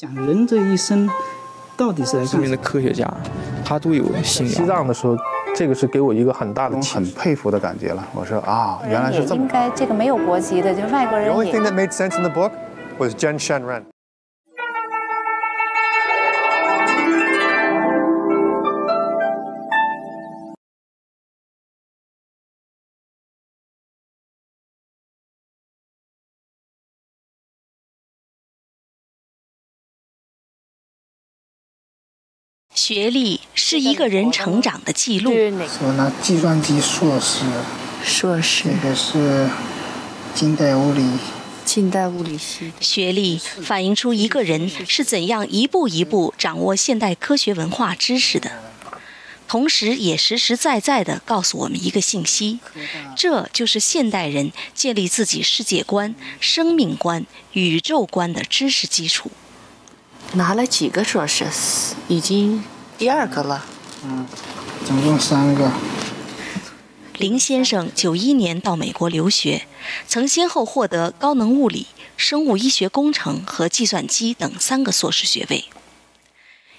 想人这一生到底是来著名的科学家，他都有信仰。西藏的时候，这个是给我一个很大的很佩服的感觉了。我说啊，原来是这么应。该这个没有国籍的，就是外国 The 人 only thing that made sense in the book was Jen Shenren. 学历是一个人成长的记录。是哪个我拿计算机硕士，硕士这？个是近代物理，近代物理系。学历反映出一个人是怎样一步一步掌握现代科学文化知识的，同时也实实在在地告诉我们一个信息：这就是现代人建立自己世界观、生命观、宇宙观的知识基础。拿了几个硕士？已经第二个了。嗯总共三个。林先生九一年到美国留学，曾先后获得高能物理、生物医学工程和计算机等三个硕士学位。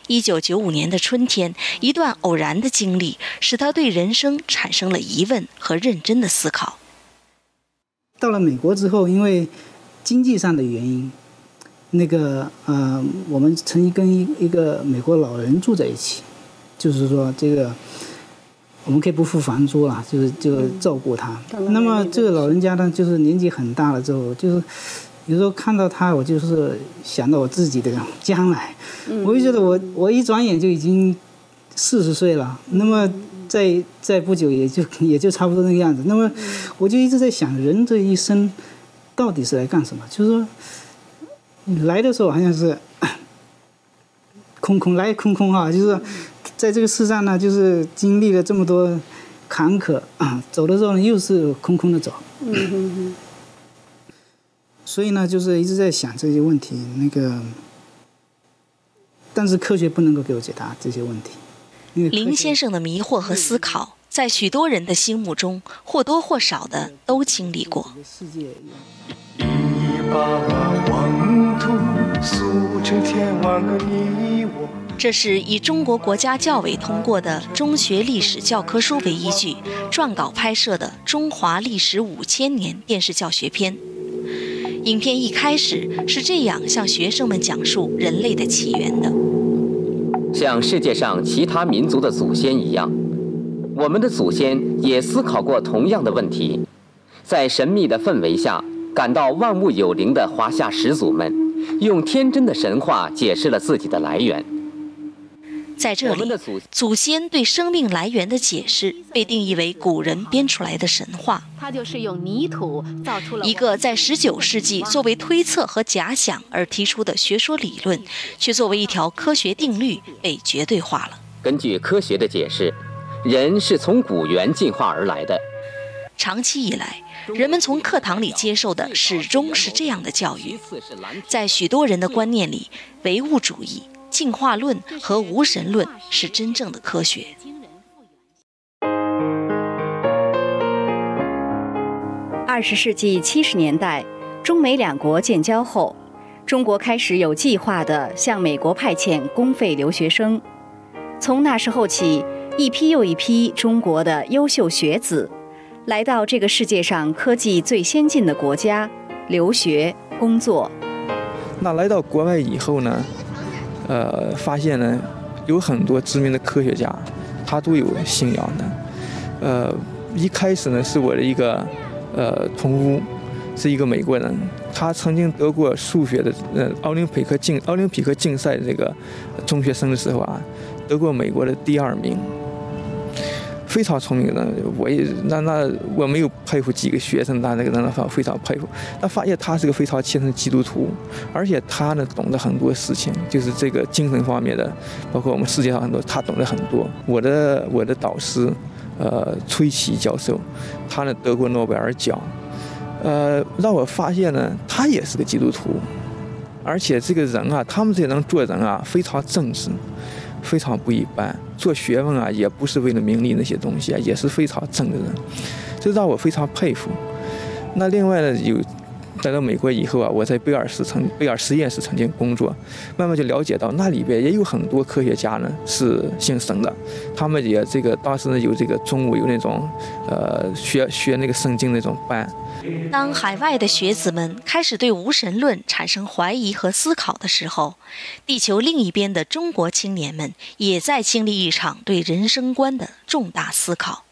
一九九五年的春天，一段偶然的经历使他对人生产生了疑问和认真的思考。到了美国之后，因为经济上的原因，那个呃，我们曾经跟一一个美国老人住在一起，就是说这个我们可以不付房租了，就是就照顾他。那么这个老人家呢，就是年纪很大了之后，就是有时候看到他，我就是想到我自己的 将来，我就觉得我我一转眼就已经四十岁了，那么再再不久也就也就差不多那个样子。那么我就一直在想，人这一生到底是来干什么？就是说，来的时候好像是 空空来空空哈，就是在这个世上呢，就是经历了这么多坎坷啊，走的时候呢又是空空的走。所以呢，就是一直在想这些问题，那个，但是科学不能够给我解答这些问题。因为林先生的迷惑和思考，在许多人的心目中或多或少的都经历过。世界一把这是以中国国家教委通过的中学历史教科书为依据，撰稿拍摄的《中华历史五千年》电视教学片。影片一开始是这样向学生们讲述人类的起源的：像世界上其他民族的祖先一样，我们的祖先也思考过同样的问题。在神秘的氛围下，感到万物有灵的华夏始祖们，用天真的神话解释了自己的来源。在这里我们的祖，先对生命来源的解释被定义为古人编出来的神话。他就是用泥土造出了一个在十九世纪作为推测和假想而提出的学说理论，却作为一条科学定律被绝对化了。根据科学的解释，人是从古猿进化而来的。长期以来，人们从课堂里接受的始终是这样的教育。在许多人的观念里，唯物主义、进化论和无神论是真正的科学。二十世纪七十年代，中美两国建交后，中国开始有计划地向美国派遣公费留学生。从那时候起，一批又一批中国的优秀学子来到这个世界上科技最先进的国家留学工作。那来到国外以后呢，呃，发现呢，有很多知名的科学家，他都有信仰的。呃，一开始呢，是我的一个呃同屋，是一个美国人，他曾经得过数学的呃奥林匹克竞奥林匹克竞赛这个中学生的时候啊，得过美国的第二名。非常聪明的人，我也那那我没有佩服几个学生，但那个人非常佩服。那发现他是个非常虔诚的基督徒，而且他呢懂得很多事情，就是这个精神方面的，包括我们世界上很多，他懂得很多。我的我的导师，呃，崔琦教授，他呢得过诺贝尔奖，呃，让我发现呢，他也是个基督徒，而且这个人啊，他们这些人做人啊，非常正直。非常不一般，做学问啊，也不是为了名利那些东西啊，也是非常正的人，这让我非常佩服。那另外呢，有来到美国以后啊，我在贝尔斯曾贝尔实验室曾经工作，慢慢就了解到那里边也有很多科学家呢是姓沈的，他们也这个当时呢有这个中午有那种呃学学那个圣经那种班。当海外的学子们开始对无神论产生怀疑和思考的时候，地球另一边的中国青年们也在经历一场对人生观的重大思考。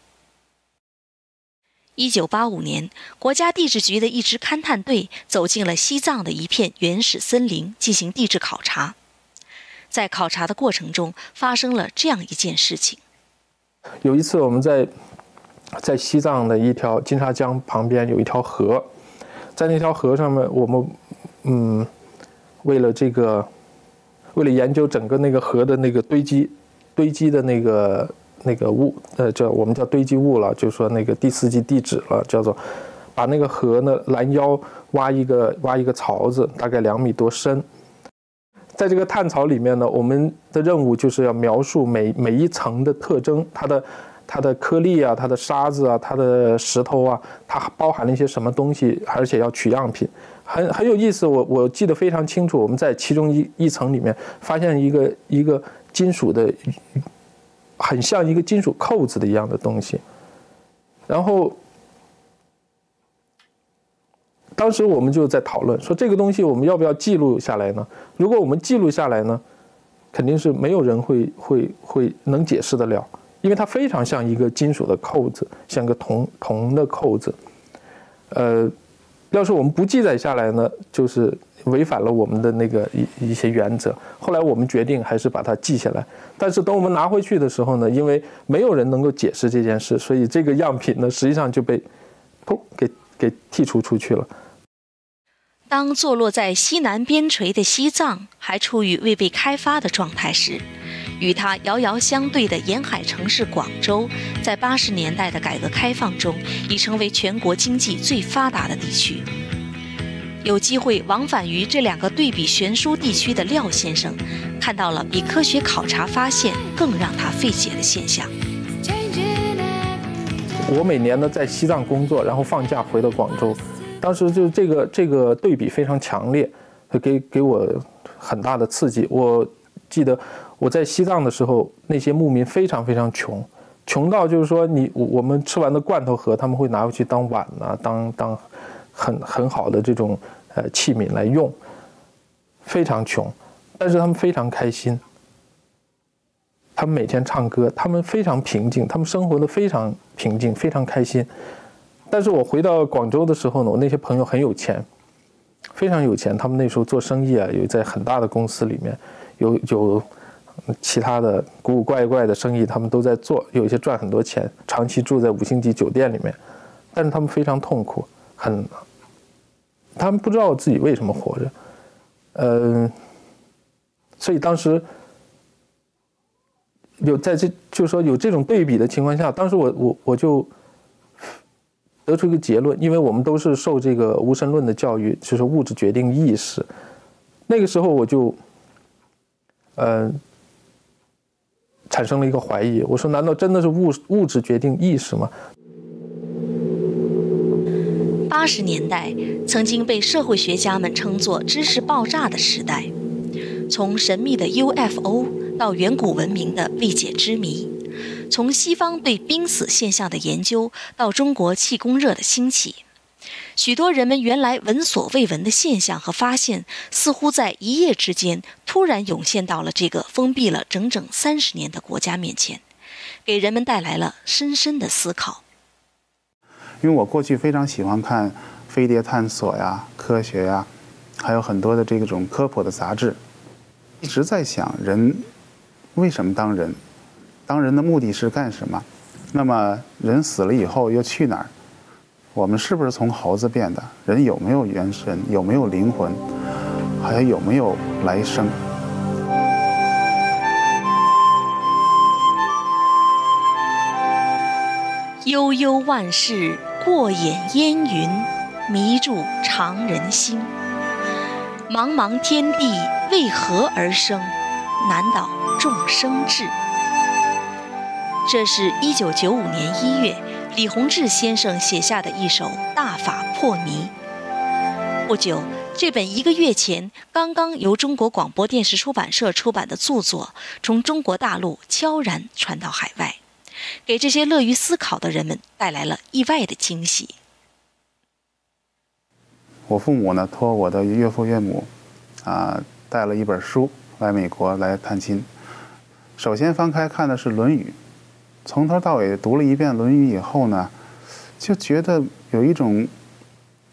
一九八五年，国家地质局的一支勘探队走进了西藏的一片原始森林进行地质考察。在考察的过程中，发生了这样一件事情：有一次，我们在在西藏的一条金沙江旁边有一条河，在那条河上面，我们嗯，为了这个，为了研究整个那个河的那个堆积堆积的那个。那个物，呃，叫我们叫堆积物了，就是说那个第四纪地质了，叫做把那个河呢拦腰挖一个挖一个槽子，大概两米多深。在这个探槽里面呢，我们的任务就是要描述每每一层的特征，它的它的颗粒啊，它的沙子啊，它的石头啊，它包含了一些什么东西，而且要取样品，很很有意思。我我记得非常清楚，我们在其中一一层里面发现一个一个金属的。很像一个金属扣子的一样的东西，然后当时我们就在讨论说这个东西我们要不要记录下来呢？如果我们记录下来呢，肯定是没有人会会会能解释得了，因为它非常像一个金属的扣子，像个铜铜的扣子。呃，要是我们不记载下来呢，就是。违反了我们的那个一一些原则，后来我们决定还是把它记下来。但是等我们拿回去的时候呢，因为没有人能够解释这件事，所以这个样品呢，实际上就被砰给给剔除出去了。当坐落在西南边陲的西藏还处于未被开发的状态时，与它遥遥相对的沿海城市广州，在八十年代的改革开放中，已成为全国经济最发达的地区。有机会往返于这两个对比悬殊地区的廖先生，看到了比科学考察发现更让他费解的现象。我每年呢在西藏工作，然后放假回到广州，当时就这个这个对比非常强烈，给给我很大的刺激。我记得我在西藏的时候，那些牧民非常非常穷，穷到就是说你我们吃完的罐头盒，他们会拿回去当碗啊，当当很很好的这种。呃，器皿来用，非常穷，但是他们非常开心。他们每天唱歌，他们非常平静，他们生活的非常平静，非常开心。但是我回到广州的时候呢，我那些朋友很有钱，非常有钱。他们那时候做生意啊，有在很大的公司里面，有有其他的古古怪怪的生意，他们都在做，有一些赚很多钱，长期住在五星级酒店里面。但是他们非常痛苦，很。他们不知道自己为什么活着，嗯，所以当时有在这就是说有这种对比的情况下，当时我我我就得出一个结论，因为我们都是受这个无神论的教育，就是物质决定意识。那个时候我就，嗯，产生了一个怀疑，我说难道真的是物物质决定意识吗？八十年代曾经被社会学家们称作“知识爆炸”的时代，从神秘的 UFO 到远古文明的未解之谜，从西方对濒死现象的研究到中国气功热的兴起，许多人们原来闻所未闻的现象和发现，似乎在一夜之间突然涌现到了这个封闭了整整三十年的国家面前，给人们带来了深深的思考。因为我过去非常喜欢看飞碟探索呀、科学呀，还有很多的这种科普的杂志，一直在想人为什么当人，当人的目的是干什么？那么人死了以后又去哪儿？我们是不是从猴子变的？人有没有元神？有没有灵魂？还有没有来生？悠悠万事。过眼烟云，迷住常人心。茫茫天地为何而生？难倒众生志。这是一九九五年一月，李洪志先生写下的一首《大法破迷》。不久，这本一个月前刚刚由中国广播电视出版社出版的著作，从中国大陆悄然传到海外，给这些乐于思考的人们带来了意外的惊喜。我父母呢，托我的岳父岳母，啊，带了一本书来美国来探亲。首先翻开看的是《论语》，从头到尾读了一遍《论语》以后呢，就觉得有一种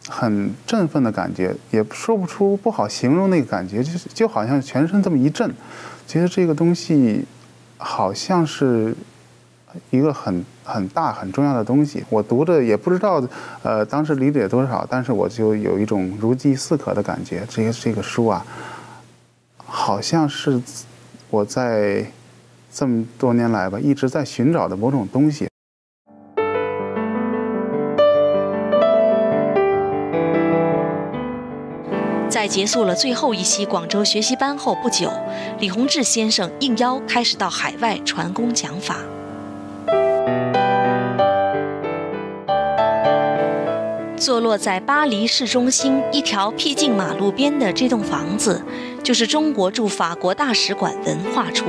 很振奋的感觉，也说不出不好形容那个感觉，就是就好像全身这么一震，觉得这个东西好像是一个很。很大很重要的东西，我读着也不知道，呃，当时理解多少，但是我就有一种如饥似渴的感觉。这个这个书啊，好像是我在这么多年来吧，一直在寻找的某种东西。在结束了最后一期广州学习班后不久，李洪志先生应邀开始到海外传功讲法。坐落在巴黎市中心一条僻静马路边的这栋房子，就是中国驻法国大使馆文化处。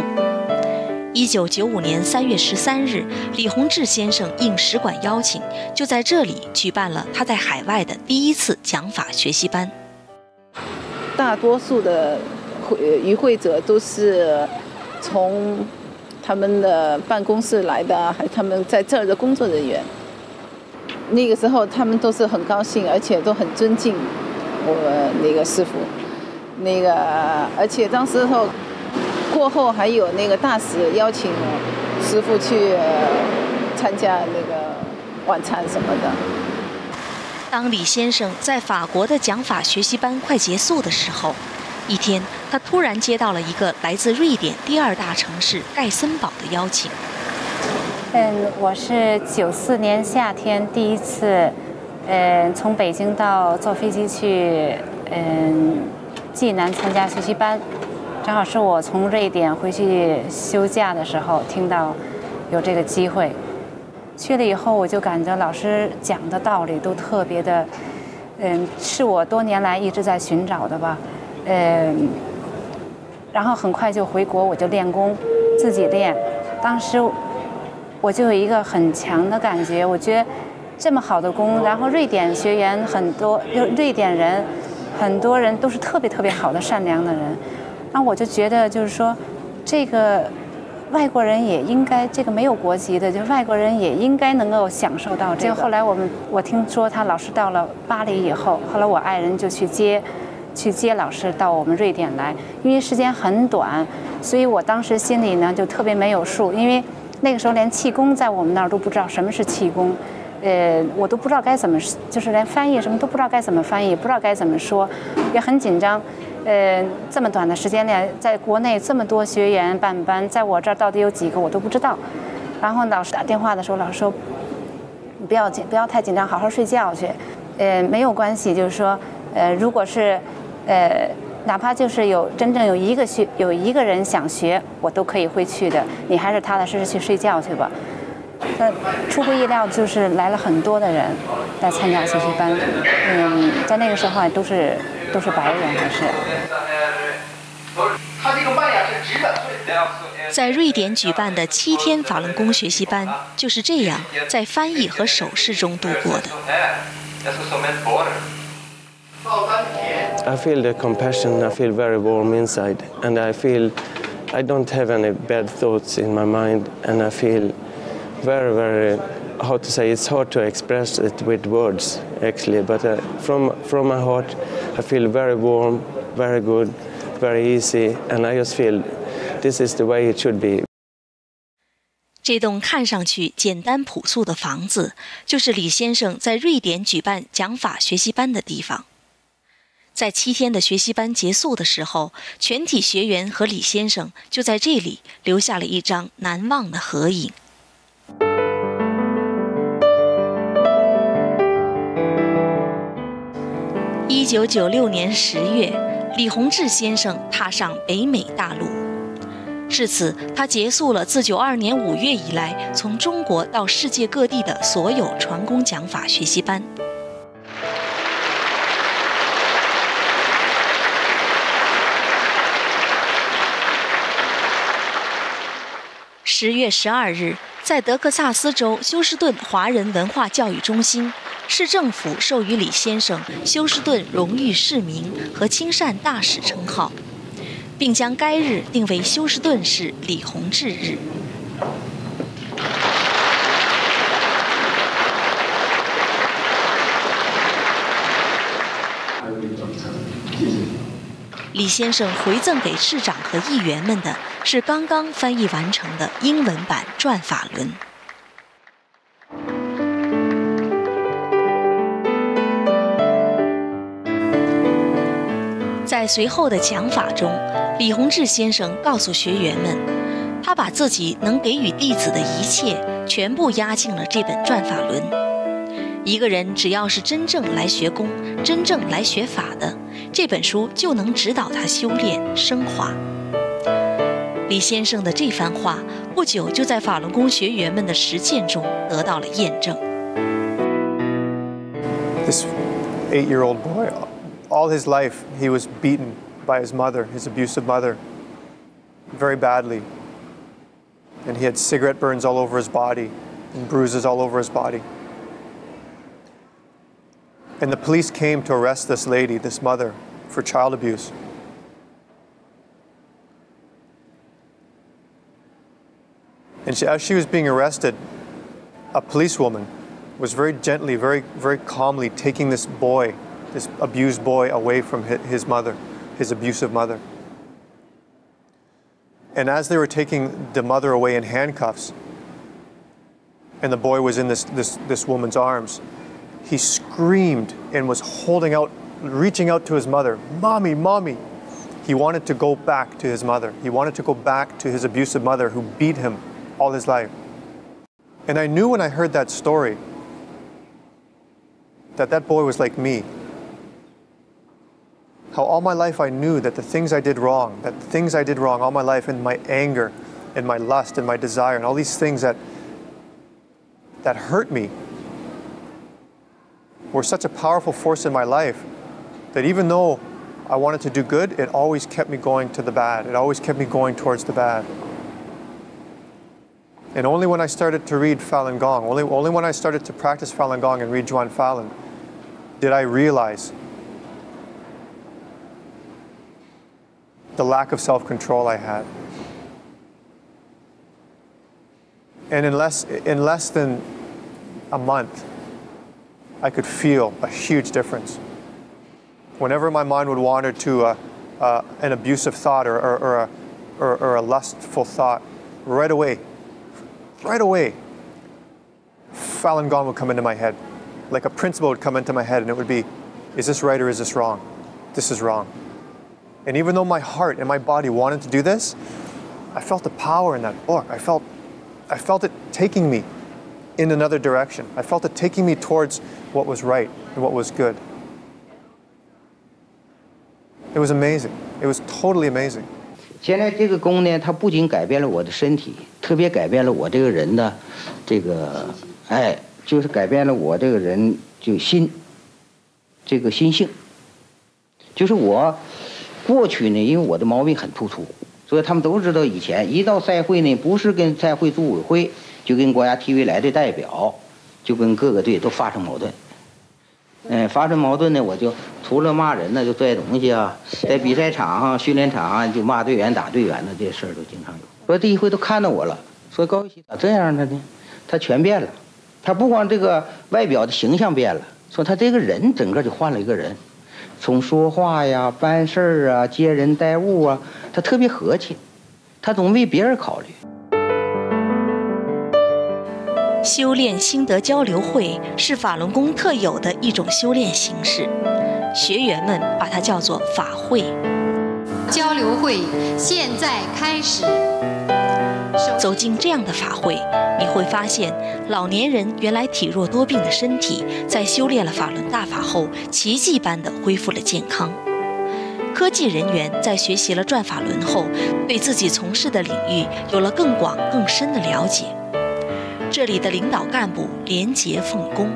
一九九五年三月十三日，李洪志先生应使馆邀请，就在这里举办了他在海外的第一次讲法学习班。大多数的会与会者都是从他们的办公室来的，还他们在这儿的工作人员。那个时候他们都是很高兴，而且都很尊敬我那个师傅。那个而且当时候过后还有那个大使邀请师傅去参加那个晚餐什么的。当李先生在法国的讲法学习班快结束的时候，一天他突然接到了一个来自瑞典第二大城市盖森堡的邀请。嗯，我是九四年夏天第一次，嗯，从北京到坐飞机去，嗯，济南参加学习班，正好是我从瑞典回去休假的时候听到有这个机会，去了以后我就感觉老师讲的道理都特别的，嗯，是我多年来一直在寻找的吧，嗯，然后很快就回国，我就练功，自己练，当时。我就有一个很强的感觉，我觉得这么好的功，然后瑞典学员很多，瑞典人很多人都是特别特别好的善良的人，那我就觉得就是说，这个外国人也应该，这个没有国籍的，就外国人也应该能够享受到这个。后来我们我听说他老师到了巴黎以后，后来我爱人就去接，去接老师到我们瑞典来，因为时间很短，所以我当时心里呢就特别没有数，因为。那个时候连气功在我们那儿都不知道什么是气功，呃，我都不知道该怎么，就是连翻译什么都不知道该怎么翻译，不知道该怎么说，也很紧张。呃，这么短的时间内，在国内这么多学员办班，在我这儿到底有几个我都不知道。然后老师打电话的时候，老师说，不要紧，不要太紧张，好好睡觉去。呃，没有关系，就是说，呃，如果是，呃。哪怕就是有真正有一个学有一个人想学，我都可以会去的。你还是踏踏实实去睡觉去吧。那出乎意料，就是来了很多的人来参加学习班。嗯，在那个时候都是都是白人还是？在瑞典举办的七天法轮功学习班就是这样在翻译和手势中度过的。I feel the compassion, I feel very warm inside, and I feel I don't have any bad thoughts in my mind, and I feel very, very, how to say, it's hard to express it with words actually, but uh, from, from my heart, I feel very warm, very good, very easy, and I just feel this is the way it should be. 这栋看上去简单朴素的房子，就是李先生在瑞典举办讲法学习班的地方。在七天的学习班结束的时候，全体学员和李先生就在这里留下了一张难忘的合影。一九九六年十月李洪志先生踏上北美大陆。至此他结束了自九二年五月以来从中国到世界各地的所有船工讲法学习班。十月十二日在德克萨斯州休斯顿华人文化教育中心市政府授予李先生休斯顿荣誉市民和亲善大使称号，并将该日定为休斯顿市李洪志日。李先生回赠给市长和议员们的是刚刚翻译完成的英文版《转法轮》。在随后的讲法中，李洪志先生告诉学员们，他把自己能给予弟子的一切，全部压进了这本《转法轮》。一个人只要是真正来学功、真正来学法的，这本书就能指导他修炼升华。李先生的这番话，不久就在法轮功学员们的实践中得到了验证。This eight-year-old boy, all his life he was beaten by his mother, his abusive mother, very badly. And he had cigarette burns all over his body and bruises all over his body. And the police came to arrest this lady, this mother, for child abuse. And she, as she was being arrested, a policewoman was very gently, very, very calmly taking this boy, this abused boy, away from his mother, his abusive mother. And as they were taking the mother away in handcuffs, and the boy was in this, this, this woman's arms, he screamed and was holding out, reaching out to his mother, Mommy, Mommy. He wanted to go back to his mother. He wanted to go back to his abusive mother who beat him all his life. And I knew when I heard that story that that boy was like me. All my life I knew that the things I did wrong, that the things I did wrong all my life, and my anger, and my lust, and my desire, and all these things that that hurt me were such a powerful force in my life that even though I wanted to do good, it always kept me going to the bad. It always kept me going towards the bad. And only when I started to read Falun Gong, only, only when I started to practice Falun Gong and read Juan Falun, did I realize the lack of self control I had. And in less, in less than a month, I could feel a huge difference. Whenever my mind would wander to a, uh, an abusive thought or, or, or, a, or, or a lustful thought, right away, right away, Falun Gong would come into my head. Like a principle would come into my head, and it would be, is this right or is this wrong? This is wrong. And even though my heart and my body wanted to do this, I felt the power in that book. I felt, I felt it taking me in another direction. I felt it taking me towards what was right and what was good. It was amazing. It was totally amazing. 现在这个功呢，它不仅改变了我的身体，特别改变了我这个人的这个，哎，就是改变了我这个人就心，这个心性。就是我 过去呢，因为我的毛病很突出，所以他们都知道以前一到赛会呢，不是跟赛会组委会，就跟国家体委来的代表，就跟各个队都发生矛盾。嗯，发生矛盾呢，我就除了骂人呢，就拽东西啊，在比赛场上、训练场上就骂队员、打队员呢，这事儿都经常有。说第一回都看到我了，说高玉玺咋这样了呢？他全变了，他不光这个外表的形象变了，说他这个人整个就换了一个人，从说话呀、办事儿啊、接人待物啊，他特别和气，他总为别人考虑。修炼心得交流会是法轮功特有的一种修炼形式，学员们把它叫做法会。交流会现在开始。走进这样的法会，你会发现，老年人原来体弱多病的身体，在修炼了法轮大法后，奇迹般的恢复了健康。科技人员在学习了转法轮后，对自己从事的领域有了更广更深的了解。这里的领导干部廉洁奉公，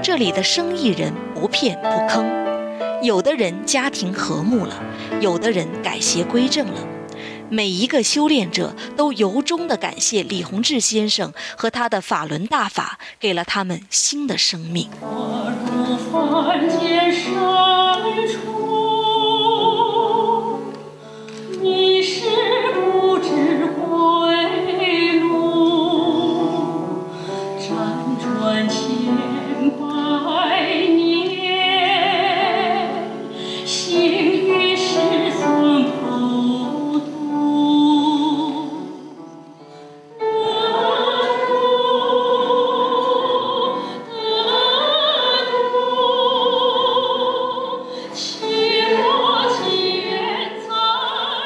这里的生意人不骗不坑，有的人家庭和睦了，有的人改邪归正了。每一个修炼者都由衷地感谢李洪志先生和他的法轮大法，给了他们新的生命。凡间深处，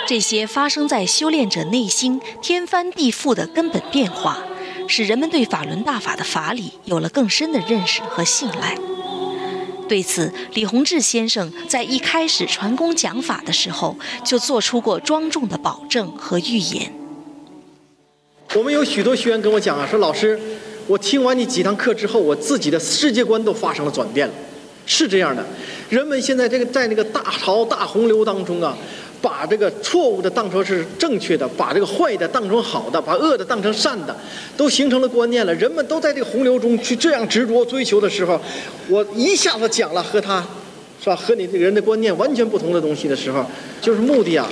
这些发生在修炼者内心天翻地覆的根本变化，使人们对法轮大法的法理有了更深的认识和信赖。对此，李洪志先生在一开始传功讲法的时候，就做出过庄重的保证和预言。我们有许多学员跟我讲啊，说老师，我听完你几堂课之后，我自己的世界观都发生了转变了。是这样的，人们现在这个在那个大潮大洪流当中啊，把这个错误的当成是正确的，把这个坏的当成好的，把恶的当成善的，都形成了观念了。人们都在这个洪流中去这样执着追求的时候，我一下子讲了和他，是吧？和你这个人的观念完全不同的东西的时候，就是目的啊，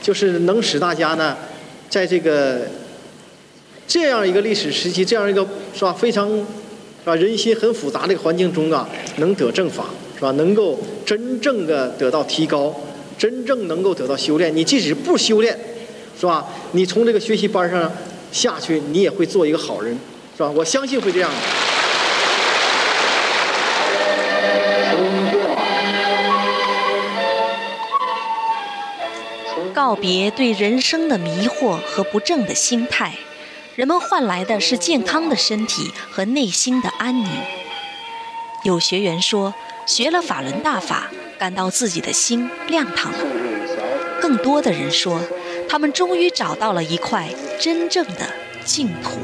就是能使大家呢，在这个这样一个历史时期，这样一个是吧非常。是吧？人心很复杂的环境中啊，能得正法，是吧？能够真正的得到提高，真正能够得到修炼。你即使不修炼，是吧？你从这个学习班上下去，你也会做一个好人，是吧？我相信会这样的。告别对人生的迷惑和不正的心态。人们换来的是健康的身体和内心的安宁。有学员说，学了法轮大法，感到自己的心亮堂了。更多的人说，他们终于找到了一块真正的净土。